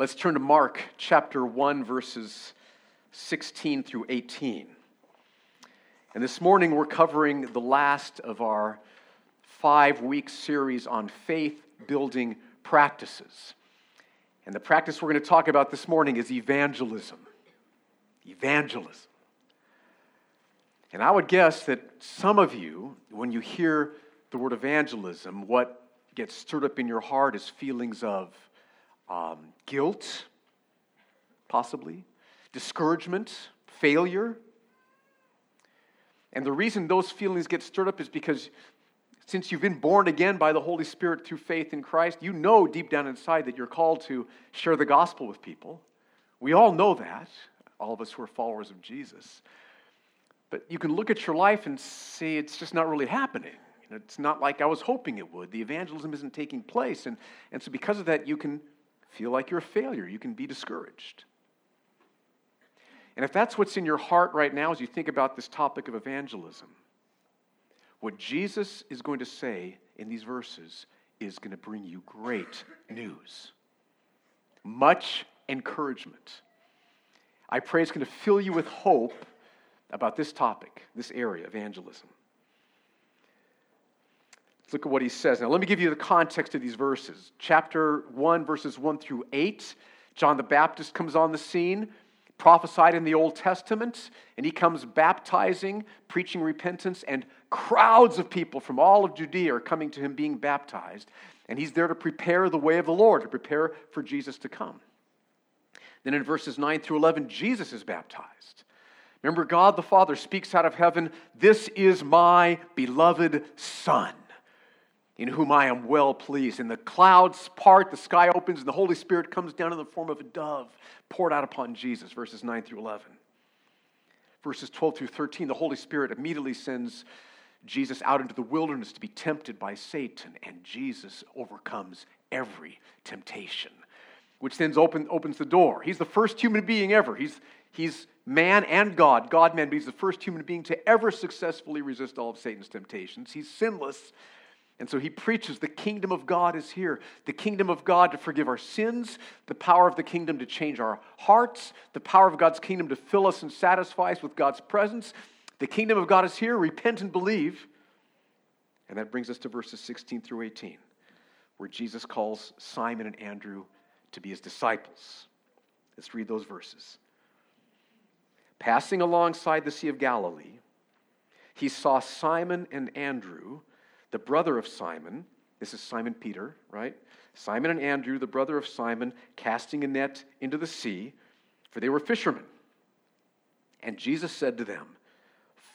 Let's turn to Mark chapter 1, verses 16 through 18. And this morning we're covering the last of our five week series on faith building practices. And the practice we're going to talk about this morning is evangelism. Evangelism. And I would guess that some of you, when you hear the word evangelism, what gets stirred up in your heart is feelings of um, guilt, possibly, discouragement, failure. And the reason those feelings get stirred up is because since you've been born again by the Holy Spirit through faith in Christ, you know deep down inside that you're called to share the gospel with people. We all know that, all of us who are followers of Jesus. But you can look at your life and see it's just not really happening. It's not like I was hoping it would. The evangelism isn't taking place. And, and so, because of that, you can feel like you're a failure. You can be discouraged. And if that's what's in your heart right now as you think about this topic of evangelism, what Jesus is going to say in these verses is going to bring you great news, much encouragement. I pray it's going to fill you with hope about this topic, this area, evangelism. Look at what he says. Now, let me give you the context of these verses. Chapter 1, verses 1 through 8. John the Baptist comes on the scene, prophesied in the Old Testament, and he comes baptizing, preaching repentance, and crowds of people from all of Judea are coming to him being baptized. And he's there to prepare the way of the Lord, to prepare for Jesus to come. Then in verses 9 through 11, Jesus is baptized. Remember, God the Father speaks out of heaven, This is my beloved Son in whom I am well pleased. And the clouds part, the sky opens, and the Holy Spirit comes down in the form of a dove poured out upon Jesus, verses 9 through 11. Verses 12 through 13, the Holy Spirit immediately sends Jesus out into the wilderness to be tempted by Satan, and Jesus overcomes every temptation, which then open, opens the door. He's the first human being ever. He's, he's man and God, God man, but he's the first human being to ever successfully resist all of Satan's temptations. He's sinless, and so he preaches the kingdom of God is here. The kingdom of God to forgive our sins, the power of the kingdom to change our hearts, the power of God's kingdom to fill us and satisfy us with God's presence. The kingdom of God is here. Repent and believe. And that brings us to verses 16 through 18, where Jesus calls Simon and Andrew to be his disciples. Let's read those verses. Passing alongside the Sea of Galilee, he saw Simon and Andrew the brother of Simon, this is Simon Peter, right? Simon and Andrew, the brother of Simon, casting a net into the sea, for they were fishermen. And Jesus said to them,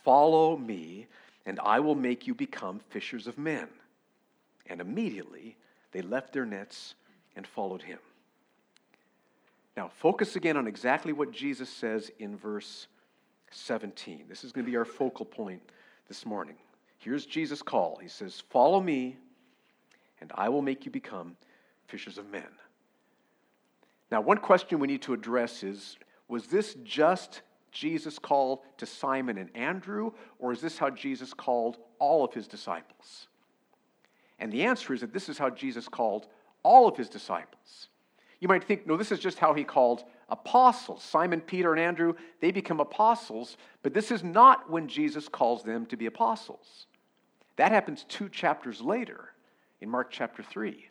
Follow me, and I will make you become fishers of men. And immediately they left their nets and followed him. Now, focus again on exactly what Jesus says in verse 17. This is going to be our focal point this morning. Here's Jesus' call. He says, Follow me, and I will make you become fishers of men. Now, one question we need to address is Was this just Jesus' call to Simon and Andrew, or is this how Jesus called all of his disciples? And the answer is that this is how Jesus called all of his disciples. You might think, no, this is just how he called apostles. Simon, Peter, and Andrew, they become apostles, but this is not when Jesus calls them to be apostles. That happens two chapters later in Mark chapter 3.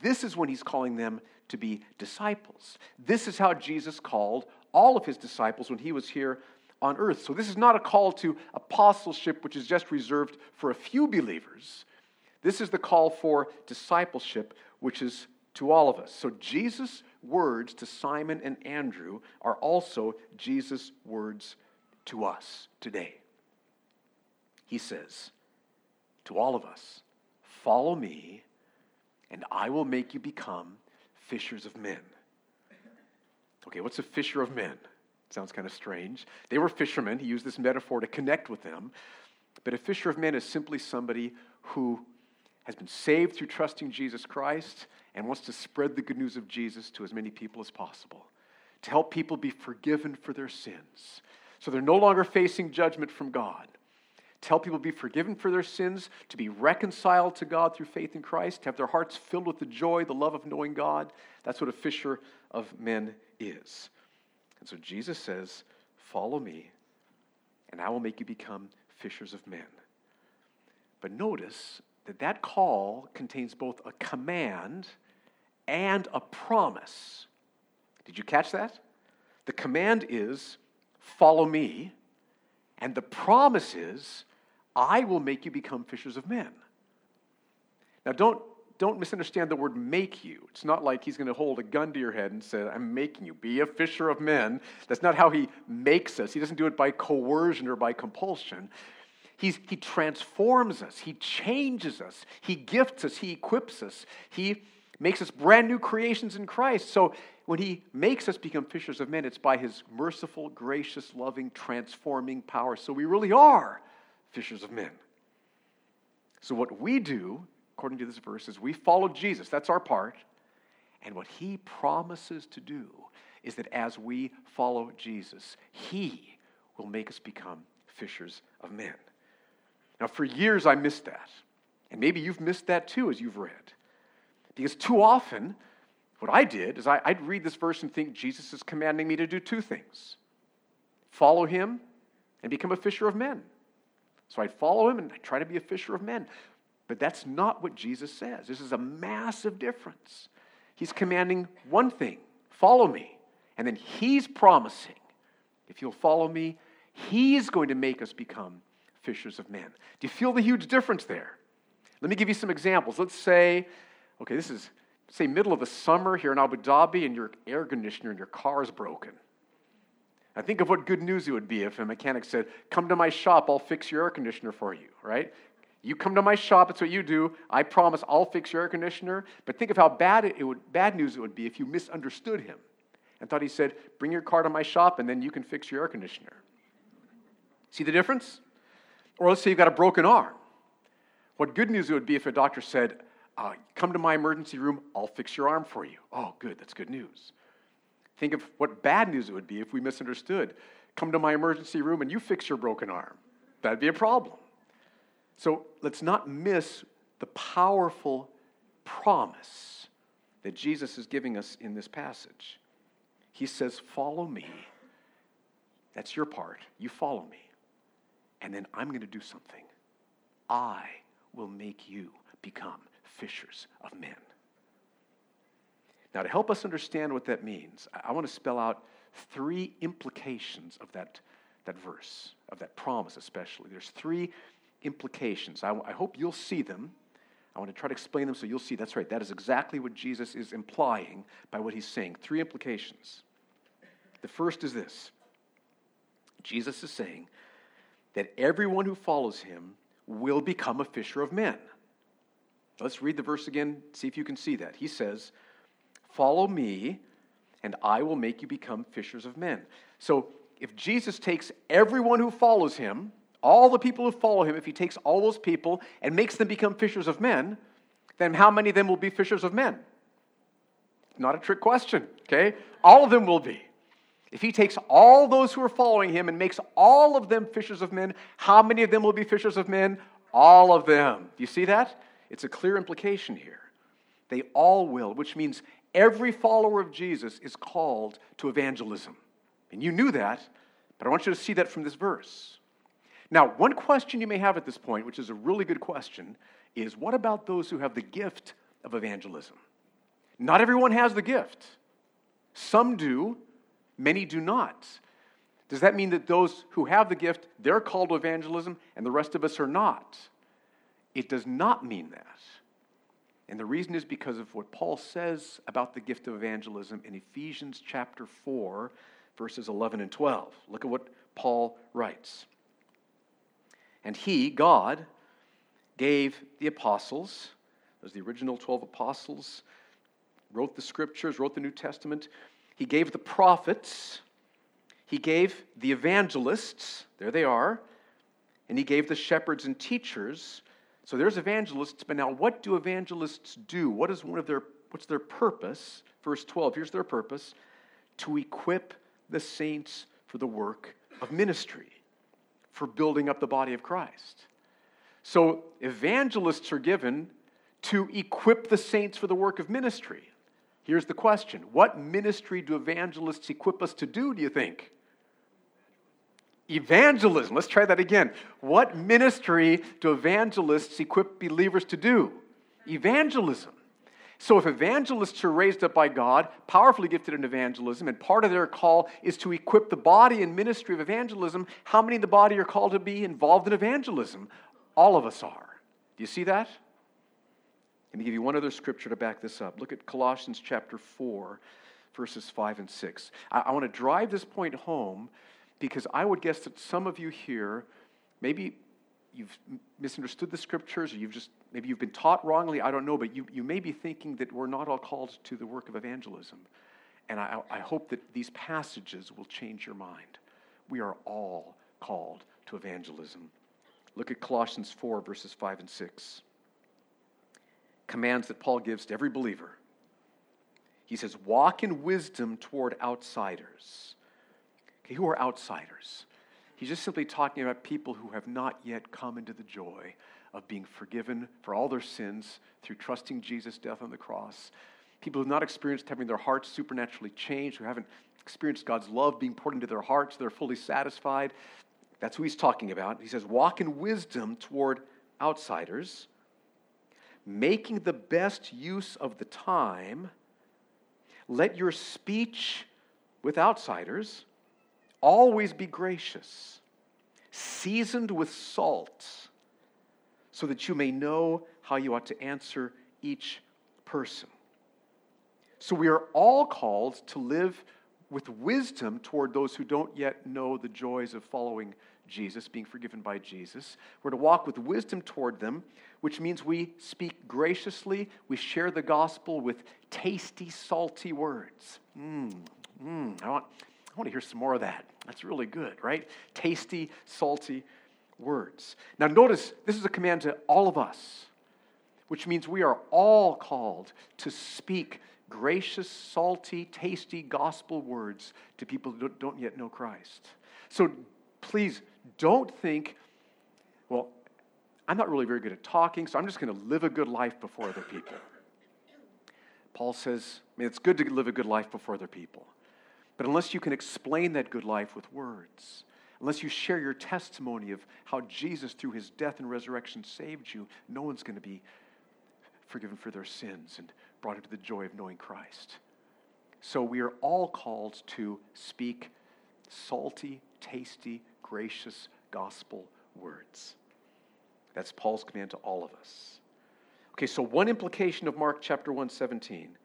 This is when he's calling them to be disciples. This is how Jesus called all of his disciples when he was here on earth. So this is not a call to apostleship, which is just reserved for a few believers. This is the call for discipleship, which is to all of us. So Jesus' words to Simon and Andrew are also Jesus' words to us today. He says, to all of us Follow me, and I will make you become fishers of men. Okay, what's a fisher of men? Sounds kind of strange. They were fishermen. He used this metaphor to connect with them. But a fisher of men is simply somebody who has been saved through trusting Jesus Christ and wants to spread the good news of Jesus to as many people as possible, to help people be forgiven for their sins. So they're no longer facing judgment from God, tell people be forgiven for their sins, to be reconciled to God through faith in Christ, to have their hearts filled with the joy, the love of knowing God. That's what a fisher of men is. And so Jesus says, Follow me, and I will make you become fishers of men. But notice that that call contains both a command and a promise. Did you catch that? The command is, Follow me. And the promise is, I will make you become fishers of men. Now, don't, don't misunderstand the word make you. It's not like he's going to hold a gun to your head and say, I'm making you. Be a fisher of men. That's not how he makes us. He doesn't do it by coercion or by compulsion. He's, he transforms us, he changes us, he gifts us, he equips us, he makes us brand new creations in Christ. So when he makes us become fishers of men, it's by his merciful, gracious, loving, transforming power. So we really are fishers of men. So what we do, according to this verse, is we follow Jesus. That's our part. And what he promises to do is that as we follow Jesus, he will make us become fishers of men. Now, for years, I missed that. And maybe you've missed that too as you've read. Because too often, what I did is I, would read this verse and think Jesus is commanding me to do two things follow him and become a fisher of men. So I'd follow him and I'd try to be a fisher of men. But that's not what Jesus says. This is a massive difference. He's commanding one thing follow me. And then he's promising if you'll follow me, he's going to make us become fishers of men. Do you feel the huge difference there? Let me give you some examples. Let's say, okay, this is say middle of the summer here in Abu Dhabi and your air conditioner in your car is broken. I think of what good news it would be if a mechanic said, Come to my shop, I'll fix your air conditioner for you, right? You come to my shop, it's what you do. I promise I'll fix your air conditioner. But think of how bad it would bad news it would be if you misunderstood him and thought he said, Bring your car to my shop and then you can fix your air conditioner. See the difference? Or let's say you've got a broken arm. What good news it would be if a doctor said, uh, Come to my emergency room, I'll fix your arm for you. Oh, good, that's good news. Think of what bad news it would be if we misunderstood. Come to my emergency room and you fix your broken arm. That'd be a problem. So let's not miss the powerful promise that Jesus is giving us in this passage. He says, Follow me. That's your part. You follow me. And then I'm going to do something. I will make you become fishers of men. Now, to help us understand what that means, I want to spell out three implications of that, that verse, of that promise especially. There's three implications. I, I hope you'll see them. I want to try to explain them so you'll see that's right. That is exactly what Jesus is implying by what he's saying. Three implications. The first is this Jesus is saying that everyone who follows him will become a fisher of men. Let's read the verse again, see if you can see that. He says, Follow me, and I will make you become fishers of men. So if Jesus takes everyone who follows him, all the people who follow him, if he takes all those people and makes them become fishers of men, then how many of them will be fishers of men? Not a trick question, okay? All of them will be. If he takes all those who are following him and makes all of them fishers of men, how many of them will be fishers of men? All of them. Do you see that? It's a clear implication here. They all will, which means every follower of Jesus is called to evangelism. And you knew that, but I want you to see that from this verse. Now, one question you may have at this point, which is a really good question, is what about those who have the gift of evangelism? Not everyone has the gift. Some do, many do not. Does that mean that those who have the gift, they're called to evangelism, and the rest of us are not? It does not mean that. And the reason is because of what Paul says about the gift of evangelism in Ephesians chapter 4, verses 11 and 12. Look at what Paul writes. And he, God, gave the apostles, those the original 12 apostles, wrote the scriptures, wrote the New Testament. He gave the prophets, he gave the evangelists, there they are, and he gave the shepherds and teachers. So there's evangelists, but now what do evangelists do? What is one of their what's their purpose? Verse 12, here's their purpose to equip the saints for the work of ministry for building up the body of Christ. So, evangelists are given to equip the saints for the work of ministry. Here's the question What ministry do evangelists equip us to do, do you think? Evangelism. Let's try that again. What ministry do evangelists equip believers to do? Evangelism. So, if evangelists are raised up by God, powerfully gifted in evangelism, and part of their call is to equip the body in ministry of evangelism, how many in the body are called to be involved in evangelism? All of us are. Do you see that? Let me give you one other scripture to back this up. Look at Colossians chapter 4, verses 5 and 6. I, I want to drive this point home because I would guess that some of you here, maybe you've misunderstood the scriptures or you've just maybe you've been taught wrongly i don't know but you, you may be thinking that we're not all called to the work of evangelism. And I, I hope that these passages will change your mind. We are all called to evangelism. Look at colossians 4 verses 5 and 6 commands that paul gives to every believer. He says walk in wisdom toward outsiders okay who are outsiders He's just simply talking about people who have not yet come into the joy of being forgiven for all their sins through trusting Jesus' death on the cross. People who have not experienced having their hearts supernaturally changed, who haven't experienced God's love being poured into their hearts, they're fully satisfied. That's who he's talking about. He says, Walk in wisdom toward outsiders, making the best use of the time. Let your speech with outsiders Always be gracious, seasoned with salt, so that you may know how you ought to answer each person. So we are all called to live with wisdom toward those who don't yet know the joys of following Jesus, being forgiven by Jesus. We're to walk with wisdom toward them, which means we speak graciously, we share the gospel with tasty, salty words. Mm, mm, I want I want to hear some more of that. That's really good, right? Tasty, salty words. Now, notice this is a command to all of us, which means we are all called to speak gracious, salty, tasty gospel words to people who don't yet know Christ. So please don't think, well, I'm not really very good at talking, so I'm just going to live a good life before other people. Paul says, I mean, it's good to live a good life before other people. But unless you can explain that good life with words, unless you share your testimony of how Jesus, through his death and resurrection, saved you, no one's going to be forgiven for their sins and brought into the joy of knowing Christ. So we are all called to speak salty, tasty, gracious gospel words. That's Paul's command to all of us. Okay, so one implication of Mark chapter 117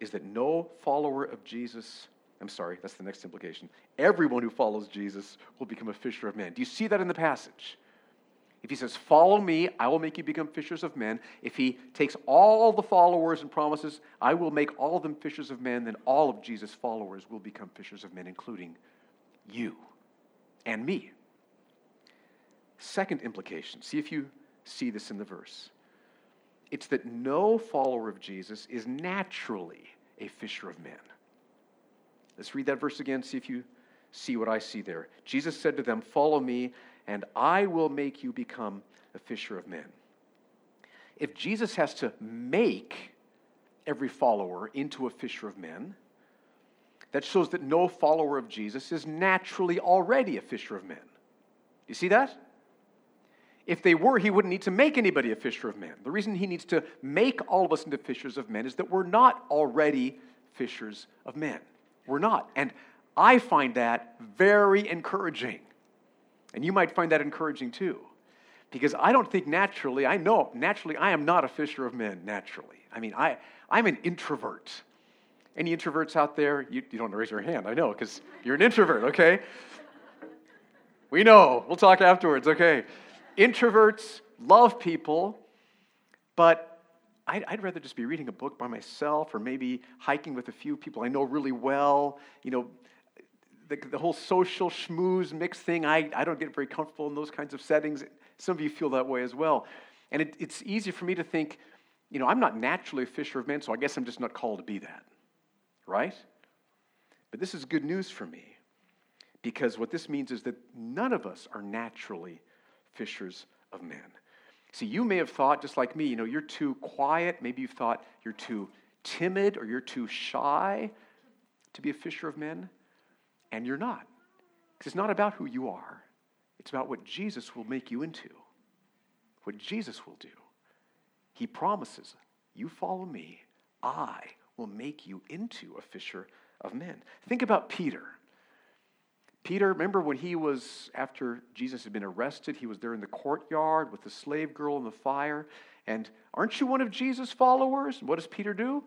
is that no follower of Jesus I'm sorry, that's the next implication. Everyone who follows Jesus will become a fisher of men. Do you see that in the passage? If he says, Follow me, I will make you become fishers of men. If he takes all the followers and promises, I will make all of them fishers of men, then all of Jesus' followers will become fishers of men, including you and me. Second implication, see if you see this in the verse. It's that no follower of Jesus is naturally a fisher of men. Let's read that verse again, see if you see what I see there. Jesus said to them, Follow me, and I will make you become a fisher of men. If Jesus has to make every follower into a fisher of men, that shows that no follower of Jesus is naturally already a fisher of men. You see that? If they were, he wouldn't need to make anybody a fisher of men. The reason he needs to make all of us into fishers of men is that we're not already fishers of men. We're not. And I find that very encouraging. And you might find that encouraging too. Because I don't think naturally, I know naturally, I am not a fisher of men naturally. I mean, I, I'm an introvert. Any introverts out there? You, you don't raise your hand, I know, because you're an introvert, okay? We know. We'll talk afterwards, okay? Introverts love people, but I'd, I'd, rather just be reading a book by myself or maybe hiking with a few people I know really well. You know, the, the whole social schmooze mix thing, I, I don't get very comfortable in those kinds of settings. Some of you feel that way as well. And it, it's easy for me to think, you know, I'm not naturally a fisher of men, so I guess I'm just not called to be that. Right? But this is good news for me Because what this means is that none of us are naturally fishers of men. See, you may have thought, just like me, you know, you're too quiet. Maybe you've thought you're too timid or you're too shy to be a fisher of men. And you're not. Because it's not about who you are, it's about what Jesus will make you into, what Jesus will do. He promises, You follow me, I will make you into a fisher of men. Think about Peter. Peter, remember when he was, after Jesus had been arrested, he was there in the courtyard with the slave girl in the fire. And aren't you one of Jesus' followers? What does Peter do?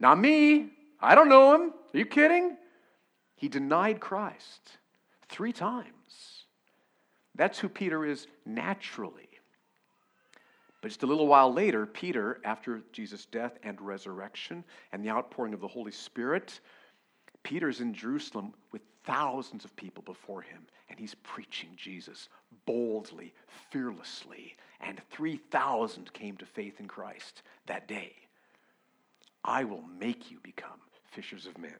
Not me. I don't know him. Are you kidding? He denied Christ three times. That's who Peter is naturally. But just a little while later, Peter, after Jesus' death and resurrection and the outpouring of the Holy Spirit, Peter's in Jerusalem with thousands of people before him, and he's preaching Jesus boldly, fearlessly, and 3,000 came to faith in Christ that day. I will make you become fishers of men.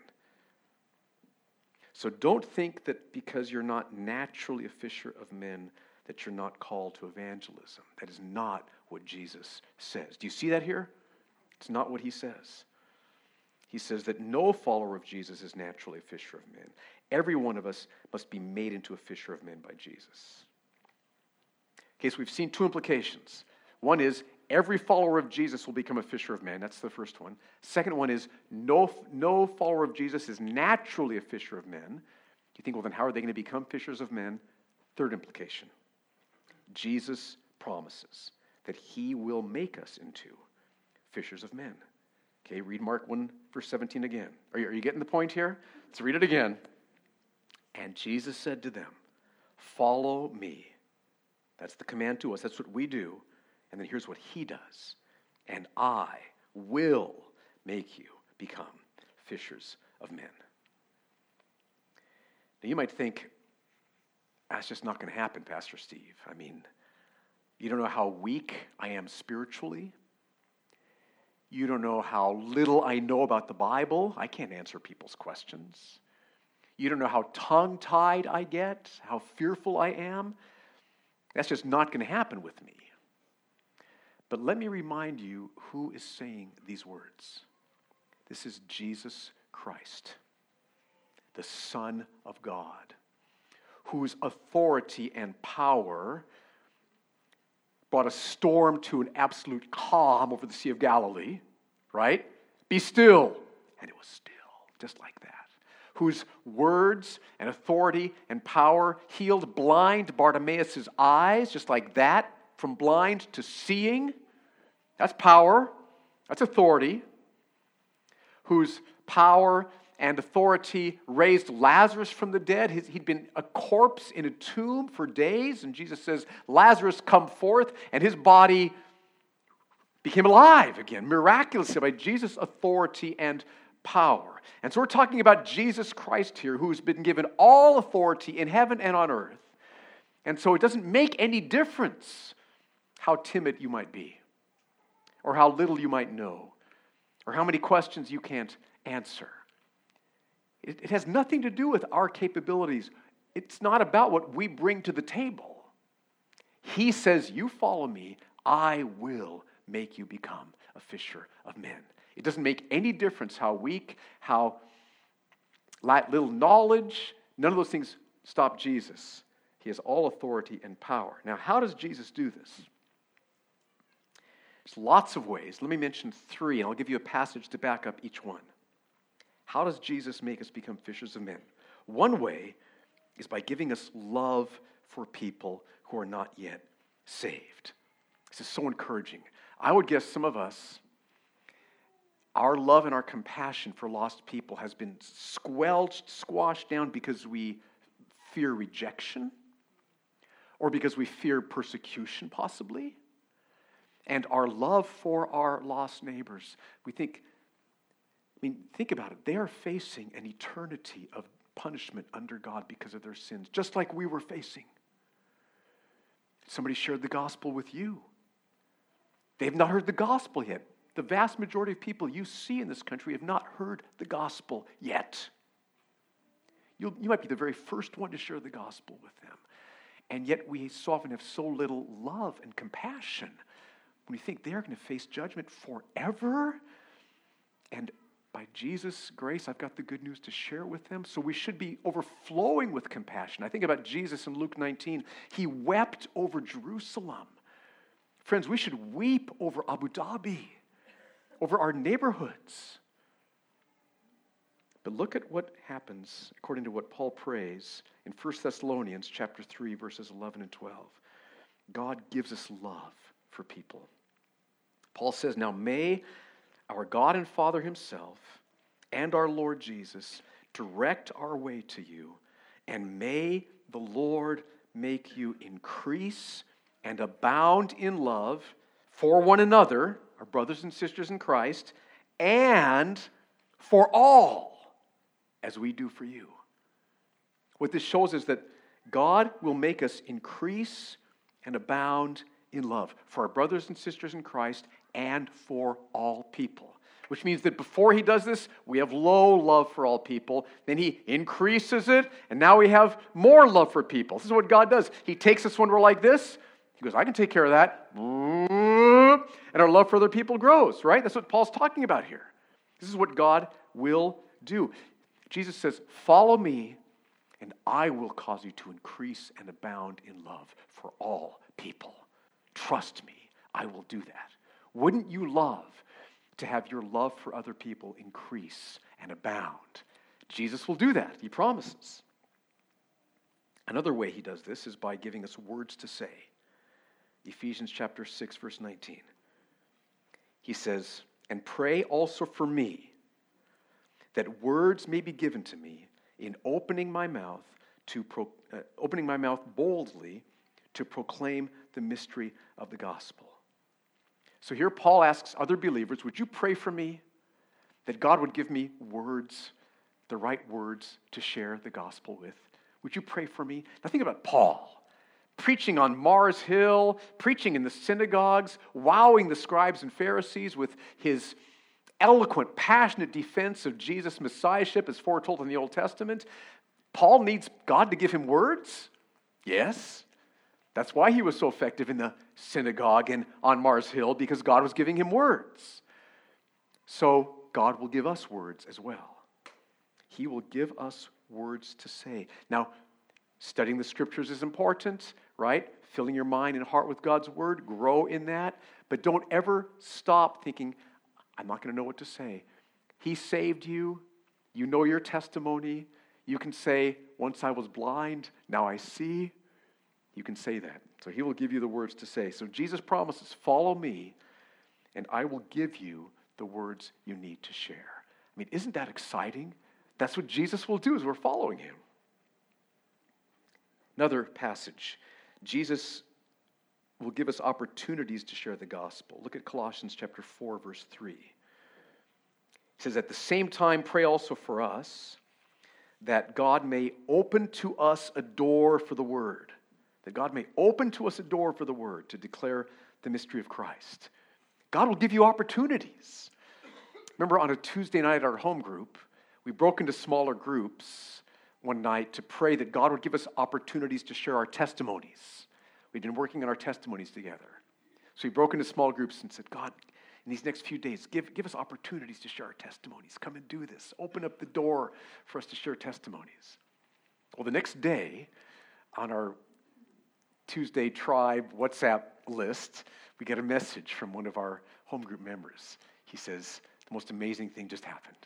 So don't think that because you're not naturally a fisher of men, that you're not called to evangelism. That is not what Jesus says. Do you see that here? It's not what he says. He says that no follower of Jesus is naturally a fisher of men. Every one of us must be made into a fisher of men by Jesus. Okay, so we've seen two implications. One is every follower of Jesus will become a fisher of men. That's the first one. Second one is no, no follower of Jesus is naturally a fisher of men. You think, well, then how are they going to become fishers of men? Third implication Jesus promises that he will make us into fishers of men. Okay, read Mark 1, verse 17 again. Are you, are you getting the point here? Let's read it again. And Jesus said to them, Follow me. That's the command to us. That's what we do. And then here's what he does. And I will make you become fishers of men. Now, you might think, that's just not going to happen, Pastor Steve. I mean, you don't know how weak I am spiritually. You don't know how little I know about the Bible. I can't answer people's questions. You don't know how tongue tied I get, how fearful I am. That's just not going to happen with me. But let me remind you who is saying these words. This is Jesus Christ, the Son of God, whose authority and power brought a storm to an absolute calm over the Sea of Galilee, right? Be still. And it was still, just like that. Whose words and authority and power healed blind Bartimaeus' eyes, just like that, from blind to seeing. That's power, that's authority. Whose power and authority raised Lazarus from the dead. He'd been a corpse in a tomb for days, and Jesus says, Lazarus, come forth, and his body became alive again, miraculously by Jesus' authority and power. And so we're talking about Jesus Christ here, who's been given all authority in heaven and on earth. And so it doesn't make any difference how timid you might be, or how little you might know, or how many questions you can't answer. It, it has nothing to do with our capabilities. It's not about what we bring to the table. He says, You follow me, I will make you become a fisher of men. It doesn't make any difference how weak, how little knowledge, none of those things stop Jesus. He has all authority and power. Now, how does Jesus do this? There's lots of ways. Let me mention three, and I'll give you a passage to back up each one. How does Jesus make us become fishers of men? One way is by giving us love for people who are not yet saved. This is so encouraging. I would guess some of us, our love and our compassion for lost people has been squelched, squashed down because we fear rejection or because we fear persecution, possibly. And our love for our lost neighbors, we think I mean, think about it. They are facing an eternity of punishment under God because of their sins, just like we were facing. Somebody shared the gospel with you. They've not heard the gospel yet. The vast majority of people you see in this country have not heard the gospel yet. you you might be the very first one to share the gospel with them. And yet we so often have so little love and compassion when we think they're going to face judgment forever. And by Jesus' grace, I've got the good news to share with them. So we should be overflowing with compassion. I think about Jesus in Luke 19. He wept over Jerusalem. Friends, we should weep over Abu Dhabi, over our neighborhoods. But look at what happens according to what Paul prays in 1 Thessalonians chapter 3 verses 11 and 12. God gives us love for people. Paul says, "Now may our God and Father himself and our Lord Jesus direct our way to you, and may the Lord make you increase and abound in love for one another, our brothers and sisters in Christ, and for all as we do for you. What this shows is that God will make us increase and abound in love for our brothers and sisters in Christ and for all people. Which means that before he does this, we have low love for all people. Then he increases it, and now we have more love for people. This is what God does. He takes us when we're like this. He goes, I can take care of that. Mm-hmm. And our love for other people grows, right? That's what Paul's talking about here. This is what God will do. Jesus says, Follow me, and I will cause you to increase and abound in love for all people. Trust me, I will do that. Wouldn't you love to have your love for other people increase and abound? Jesus will do that, he promises. Another way he does this is by giving us words to say. Ephesians chapter 6 verse 19. He says, "And pray also for me that words may be given to me in opening my mouth to pro, uh, opening my mouth boldly to proclaim the mystery of the gospel. So here Paul asks other believers, would you pray for me that God would give me words, the right words to share the gospel with? Would you pray for me? Now think about Paul preaching on Mars Hill, preaching in the synagogues, wowing the scribes and Pharisees with his eloquent, passionate defense of Jesus' messiahship as foretold in the Old Testament. Paul needs God to give him words? Yes. That's why he was so effective in the synagogue and on Mars Hill, because God was giving him words. So God will give us words as well. He will give us words to say. Now, studying the scriptures is important, right? Filling your mind and heart with God's word, grow in that. But don't ever stop thinking, I'm not going to know what to say. He saved you. You know your testimony. You can say, Once I was blind, now I see. You can say that. So he will give you the words to say. So Jesus promises, Follow me, and I will give you the words you need to share. I mean, isn't that exciting? That's what Jesus will do as we're following him. Another passage. Jesus will give us opportunities to share the gospel. Look at Colossians chapter 4 verse 3. He says at the same time pray also for us that God may open to us a door for the word. That God may open to us a door for the word to declare the mystery of Christ. God will give you opportunities. Remember on a Tuesday night at our home group, we broke into smaller groups one night to pray that God would give us opportunities to share our testimonies. We'd been working on our testimonies together. So we broke into small groups and said, God, in these next few days, give, give us opportunities to share our testimonies. Come and do this. Open up the door for us to share testimonies. Well, the next day, on our Tuesday Tribe WhatsApp list, we get a message from one of our home group members. He says, The most amazing thing just happened.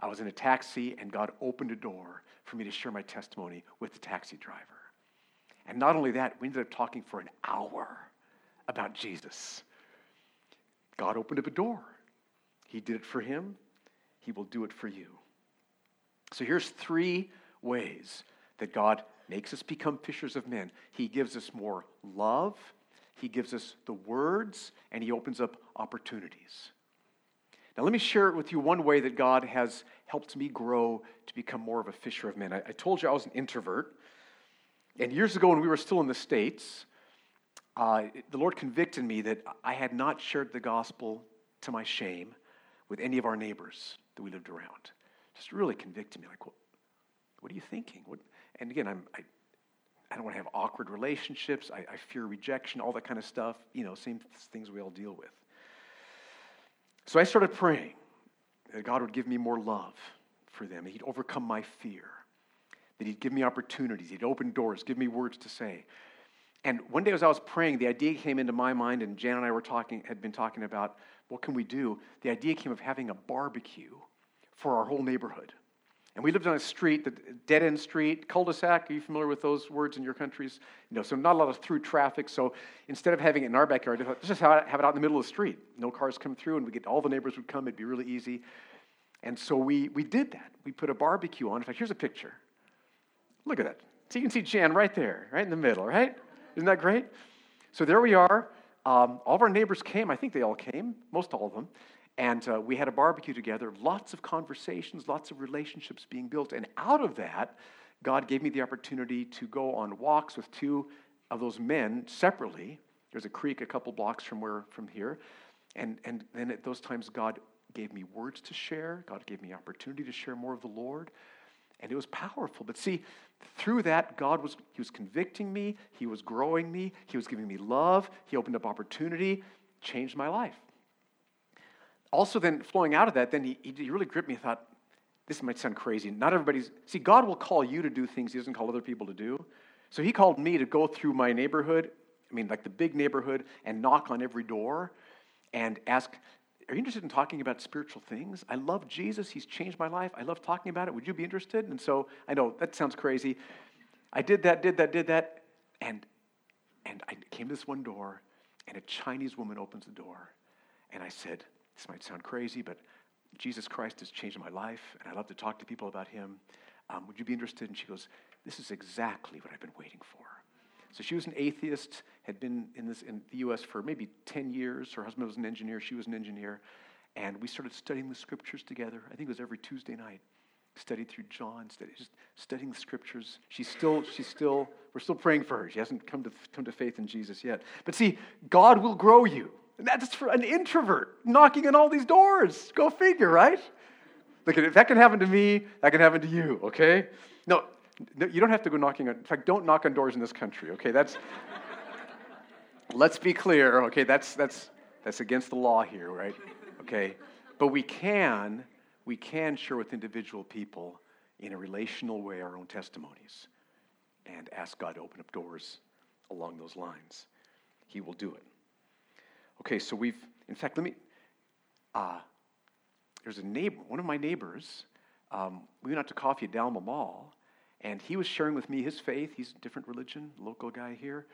I was in a taxi, and God opened a door for me to share my testimony with the taxi driver. And not only that, we ended up talking for an hour about Jesus. God opened up a door. He did it for him, He will do it for you. So here's three ways that God makes us become fishers of men He gives us more love, He gives us the words, and He opens up opportunities. Now, let me share it with you one way that God has helped me grow to become more of a fisher of men. I, I told you I was an introvert. And years ago, when we were still in the States, uh, the Lord convicted me that I had not shared the gospel to my shame with any of our neighbors that we lived around. Just really convicted me like, well, What are you thinking? What? And again, I'm, I, I don't want to have awkward relationships. I, I fear rejection, all that kind of stuff. You know, same things we all deal with. So I started praying that God would give me more love for them, He'd overcome my fear, that He'd give me opportunities, He'd open doors, give me words to say. And one day as I was praying, the idea came into my mind, and Jan and I were talking, had been talking about what can we do. The idea came of having a barbecue for our whole neighborhood. And we lived on a street, the dead end street, cul-de-sac. Are you familiar with those words in your countries? You know, so not a lot of through traffic. So instead of having it in our backyard, let's just have it, have it out in the middle of the street. No cars come through, and we get all the neighbors would come. It'd be really easy. And so we, we did that. We put a barbecue on. In fact, here's a picture. Look at that. So you can see Jan right there, right in the middle, right? Isn't that great? So there we are. Um, all of our neighbors came. I think they all came, most all of them. And uh, we had a barbecue together, lots of conversations, lots of relationships being built. And out of that, God gave me the opportunity to go on walks with two of those men separately. There's a creek a couple blocks from where from here. And, and then at those times, God gave me words to share. God gave me opportunity to share more of the Lord. And it was powerful. But see, through that, God was, He was convicting me, He was growing me, He was giving me love, He opened up opportunity, changed my life also, then flowing out of that, then he, he really gripped me. I thought, this might sound crazy. Not everybody's. See, God will call you to do things he doesn't call other people to do. So he called me to go through my neighborhood, I mean, like the big neighborhood, and knock on every door and ask, Are you interested in talking about spiritual things? I love Jesus. He's changed my life. I love talking about it. Would you be interested? And so I know that sounds crazy. I did that, did that, did that. And, and I came to this one door, and a Chinese woman opens the door. And I said, this might sound crazy, but Jesus Christ has changed my life, and I love to talk to people about him. Um, would you be interested? And she goes, This is exactly what I've been waiting for. So she was an atheist, had been in, this, in the U.S. for maybe 10 years. Her husband was an engineer, she was an engineer. And we started studying the scriptures together. I think it was every Tuesday night. Studied through John, studied, just studying the scriptures. She's still, she's still, we're still praying for her. She hasn't come to, come to faith in Jesus yet. But see, God will grow you. And that's for an introvert knocking on all these doors. Go figure, right? Look, if that can happen to me, that can happen to you, okay? No, no you don't have to go knocking on, in fact, don't knock on doors in this country, okay? That's, let's be clear, okay? That's, that's, that's against the law here, right? Okay? But we can, we can share with individual people in a relational way our own testimonies and ask God to open up doors along those lines. He will do it. Okay, so we've, in fact, let me, uh, there's a neighbor, one of my neighbors, um, we went out to coffee at Dalma Mall, and he was sharing with me his faith. He's a different religion, local guy here.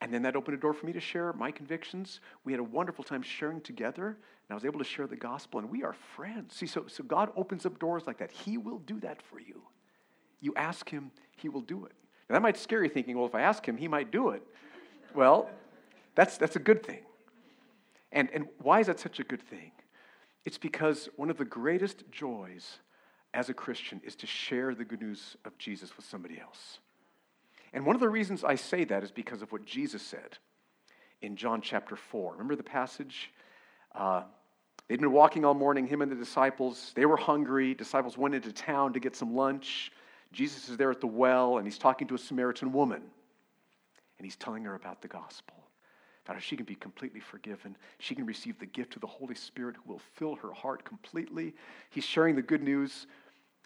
And then that opened a door for me to share my convictions. We had a wonderful time sharing together, and I was able to share the gospel, and we are friends. See, so, so God opens up doors like that. He will do that for you. You ask Him, He will do it. Now, that might scare you thinking, well, if I ask Him, He might do it. Well, that's, that's a good thing. And, and why is that such a good thing? It's because one of the greatest joys as a Christian is to share the good news of Jesus with somebody else. And one of the reasons I say that is because of what Jesus said in John chapter 4. Remember the passage? Uh, they'd been walking all morning, him and the disciples. They were hungry. Disciples went into town to get some lunch. Jesus is there at the well, and he's talking to a Samaritan woman. And he's telling her about the gospel she can be completely forgiven. She can receive the gift of the Holy Spirit who will fill her heart completely. He's sharing the good news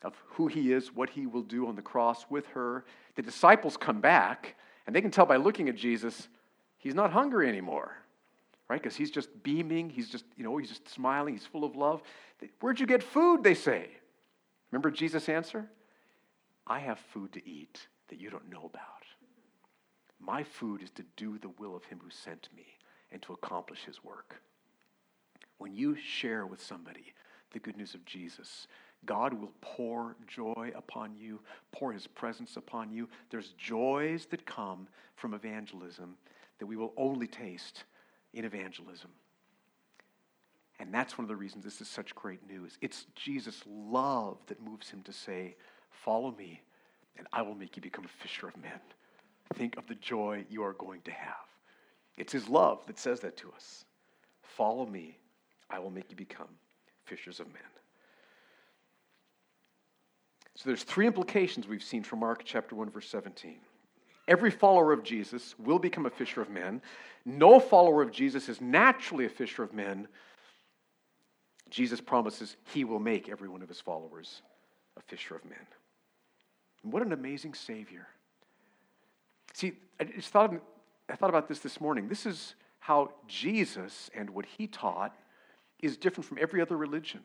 of who he is, what he will do on the cross with her. The disciples come back, and they can tell by looking at Jesus, he's not hungry anymore, right? Because he's just beaming, he's just, you know, he's just smiling, he's full of love. Where'd you get food? They say. Remember Jesus' answer? I have food to eat that you don't know about. My food is to do the will of him who sent me and to accomplish his work. When you share with somebody the good news of Jesus, God will pour joy upon you, pour his presence upon you. There's joys that come from evangelism that we will only taste in evangelism. And that's one of the reasons this is such great news. It's Jesus' love that moves him to say, Follow me, and I will make you become a fisher of men think of the joy you are going to have. It's His love that says that to us. Follow me, I will make you become fishers of men. So there's three implications we've seen from Mark chapter 1 verse 17. Every follower of Jesus will become a fisher of men. No follower of Jesus is naturally a fisher of men. Jesus promises he will make every one of his followers a fisher of men. And what an amazing Savior. See, I just thought, I thought about this this morning. This is how Jesus and what he taught is different from every other religion.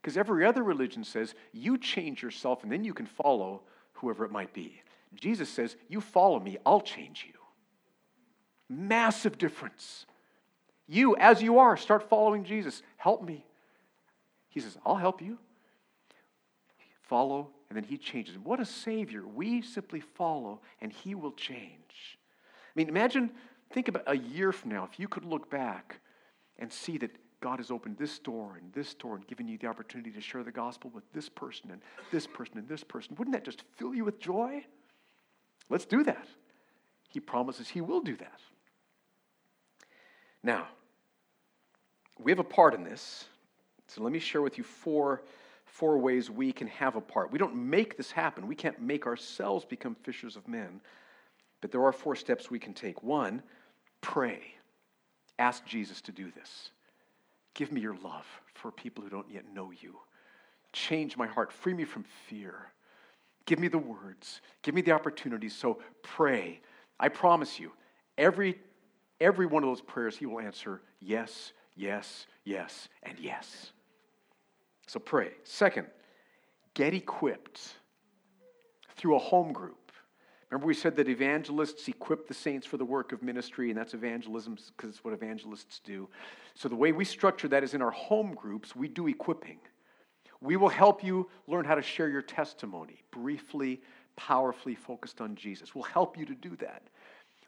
Because every other religion says you change yourself and then you can follow whoever it might be. Jesus says, You follow me, I'll change you. Massive difference. You, as you are, start following Jesus. Help me. He says, I'll help you. Follow, and then he changes. What a Savior. We simply follow, and he will change. I mean, imagine, think about a year from now, if you could look back and see that God has opened this door and this door and given you the opportunity to share the gospel with this person and this person and this person. Wouldn't that just fill you with joy? Let's do that. He promises He will do that. Now, we have a part in this. So let me share with you four, four ways we can have a part. We don't make this happen, we can't make ourselves become fishers of men. But there are four steps we can take. One, pray. Ask Jesus to do this. Give me your love for people who don't yet know you. Change my heart. Free me from fear. Give me the words. Give me the opportunities. So pray. I promise you, every, every one of those prayers, He will answer yes, yes, yes, and yes. So pray. Second, get equipped through a home group. Remember, we said that evangelists equip the saints for the work of ministry, and that's evangelism because it's what evangelists do. So, the way we structure that is in our home groups, we do equipping. We will help you learn how to share your testimony briefly, powerfully focused on Jesus. We'll help you to do that.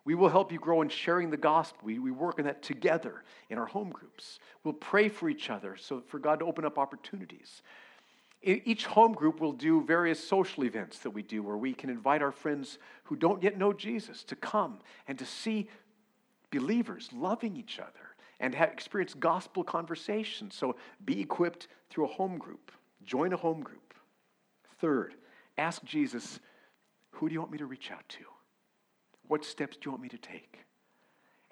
We will help you grow in sharing the gospel. We, we work on that together in our home groups. We'll pray for each other so for God to open up opportunities. Each home group will do various social events that we do where we can invite our friends who don't yet know Jesus to come and to see believers loving each other and have, experience gospel conversations. So be equipped through a home group. Join a home group. Third, ask Jesus, who do you want me to reach out to? What steps do you want me to take?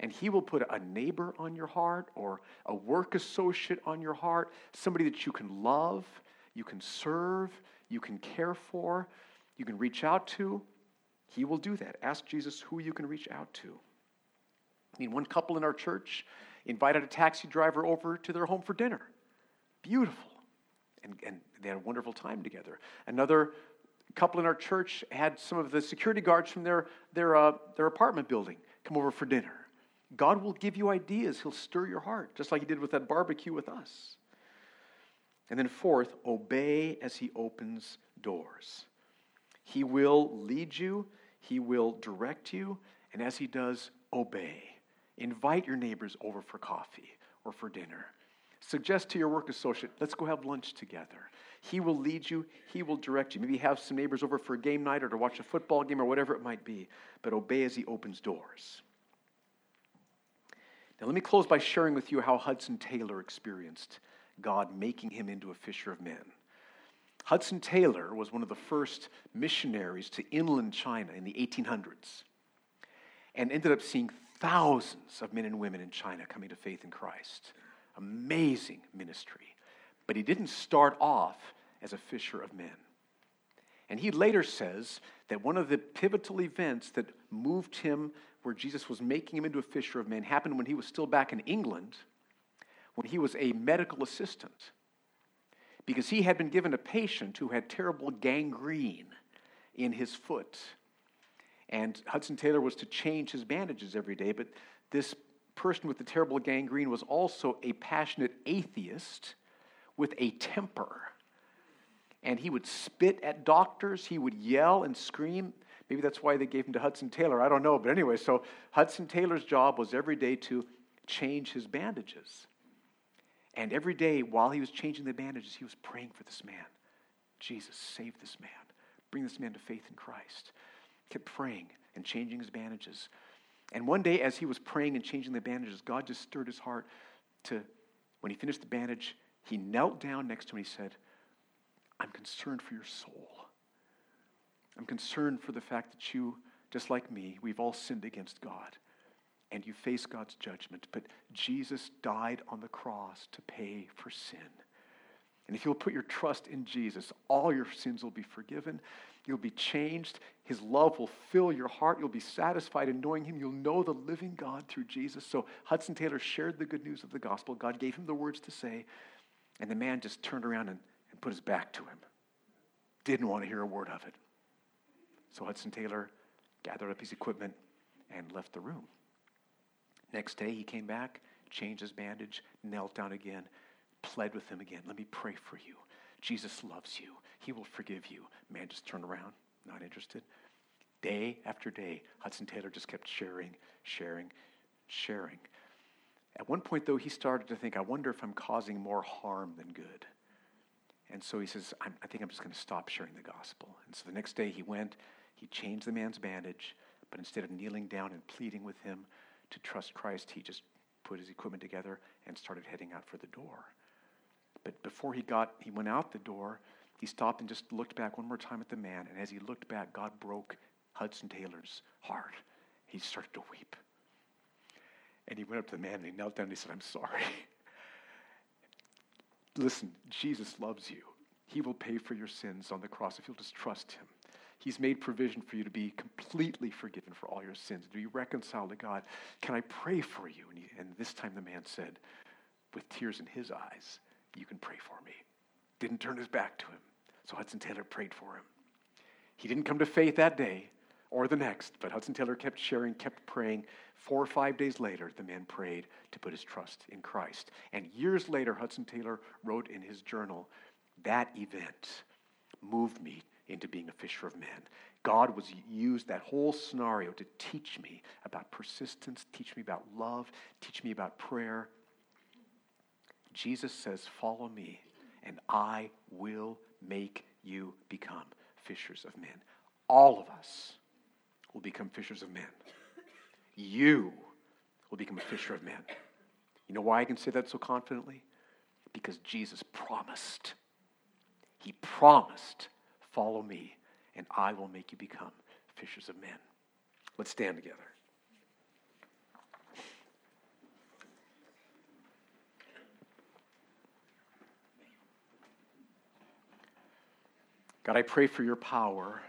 And he will put a neighbor on your heart or a work associate on your heart, somebody that you can love, you can serve, you can care for, you can reach out to. He will do that. Ask Jesus who you can reach out to. I mean, one couple in our church invited a taxi driver over to their home for dinner. Beautiful and, and they had a wonderful time together. Another couple in our church had some of the security guards from their, their, uh, their apartment building come over for dinner. God will give you ideas. He'll stir your heart, just like He did with that barbecue with us. And then, fourth, obey as He opens doors. He will lead you, He will direct you, and as He does, obey. Invite your neighbors over for coffee or for dinner. Suggest to your work associate, let's go have lunch together. He will lead you, He will direct you. Maybe have some neighbors over for a game night or to watch a football game or whatever it might be, but obey as He opens doors. Now, let me close by sharing with you how Hudson Taylor experienced God making him into a fisher of men. Hudson Taylor was one of the first missionaries to inland China in the 1800s and ended up seeing thousands of men and women in China coming to faith in Christ. Amazing ministry. But he didn't start off as a fisher of men. And he later says that one of the pivotal events that moved him, where Jesus was making him into a fisher of men, happened when he was still back in England, when he was a medical assistant. Because he had been given a patient who had terrible gangrene in his foot. And Hudson Taylor was to change his bandages every day, but this person with the terrible gangrene was also a passionate atheist with a temper. And he would spit at doctors, he would yell and scream. Maybe that's why they gave him to Hudson Taylor. I don't know. But anyway, so Hudson Taylor's job was every day to change his bandages. And every day while he was changing the bandages, he was praying for this man. Jesus, save this man. Bring this man to faith in Christ. Kept praying and changing his bandages. And one day, as he was praying and changing the bandages, God just stirred his heart to, when he finished the bandage, he knelt down next to him and he said, I'm concerned for your soul. I'm concerned for the fact that you, just like me, we've all sinned against God and you face God's judgment. But Jesus died on the cross to pay for sin. And if you'll put your trust in Jesus, all your sins will be forgiven. You'll be changed. His love will fill your heart. You'll be satisfied in knowing Him. You'll know the living God through Jesus. So Hudson Taylor shared the good news of the gospel. God gave him the words to say. And the man just turned around and, and put his back to him. Didn't want to hear a word of it. So Hudson Taylor gathered up his equipment and left the room. Next day, he came back, changed his bandage, knelt down again, pled with him again. Let me pray for you. Jesus loves you. He will forgive you. Man just turned around, not interested. Day after day, Hudson Taylor just kept sharing, sharing, sharing. At one point, though, he started to think, I wonder if I'm causing more harm than good. And so he says, i think I'm just going to stop sharing the gospel. And so the next day he went, he changed the man's bandage, but instead of kneeling down and pleading with him to trust Christ, he just put his equipment together and started heading out for the door. But before he got, he went out the door, he stopped and just looked back one more time at the man. And as he looked back, God broke Hudson Taylor's heart. He started to weep. And he went up to the man and he knelt down and he said, I'm sorry. Listen, Jesus loves you. He will pay for your sins on the cross if you'll just trust him. He's made provision for you to be completely forgiven for all your sins, to be reconciled to God. Can I pray for you? And, he, and this time the man said, with tears in his eyes, You can pray for me. Didn't turn his back to him. So Hudson Taylor prayed for him. He didn't come to faith that day or the next, but Hudson Taylor kept sharing, kept praying. Four or five days later, the man prayed to put his trust in Christ. And years later, Hudson Taylor wrote in his journal, That event moved me into being a fisher of men. God was used that whole scenario to teach me about persistence, teach me about love, teach me about prayer. Jesus says, Follow me, and I will make you become fishers of men. All of us will become fishers of men. You will become a fisher of men. You know why I can say that so confidently? Because Jesus promised. He promised Follow me, and I will make you become fishers of men. Let's stand together. God, I pray for your power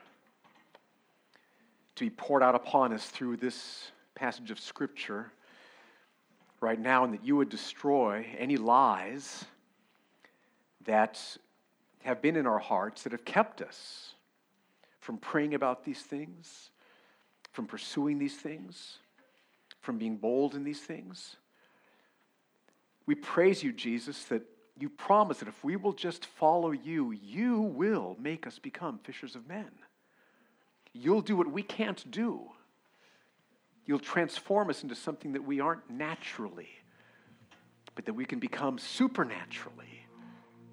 to be poured out upon us through this passage of Scripture right now, and that you would destroy any lies that have been in our hearts that have kept us from praying about these things, from pursuing these things, from being bold in these things. We praise you, Jesus, that you promise that if we will just follow you, you will make us become fishers of men. You'll do what we can't do. You'll transform us into something that we aren't naturally, but that we can become supernaturally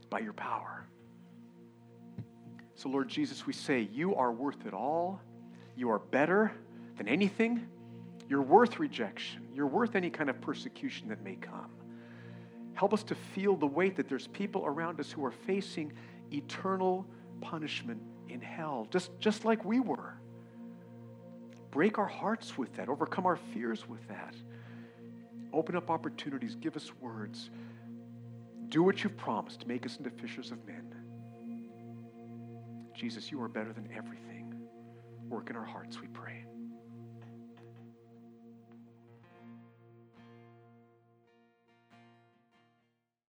by your power. So, Lord Jesus, we say, You are worth it all. You are better than anything. You're worth rejection. You're worth any kind of persecution that may come. Help us to feel the weight that there's people around us who are facing eternal punishment in hell, just, just like we were. Break our hearts with that, overcome our fears with that. Open up opportunities, give us words. Do what you've promised, make us into fishers of men. Jesus, you are better than everything. Work in our hearts, we pray.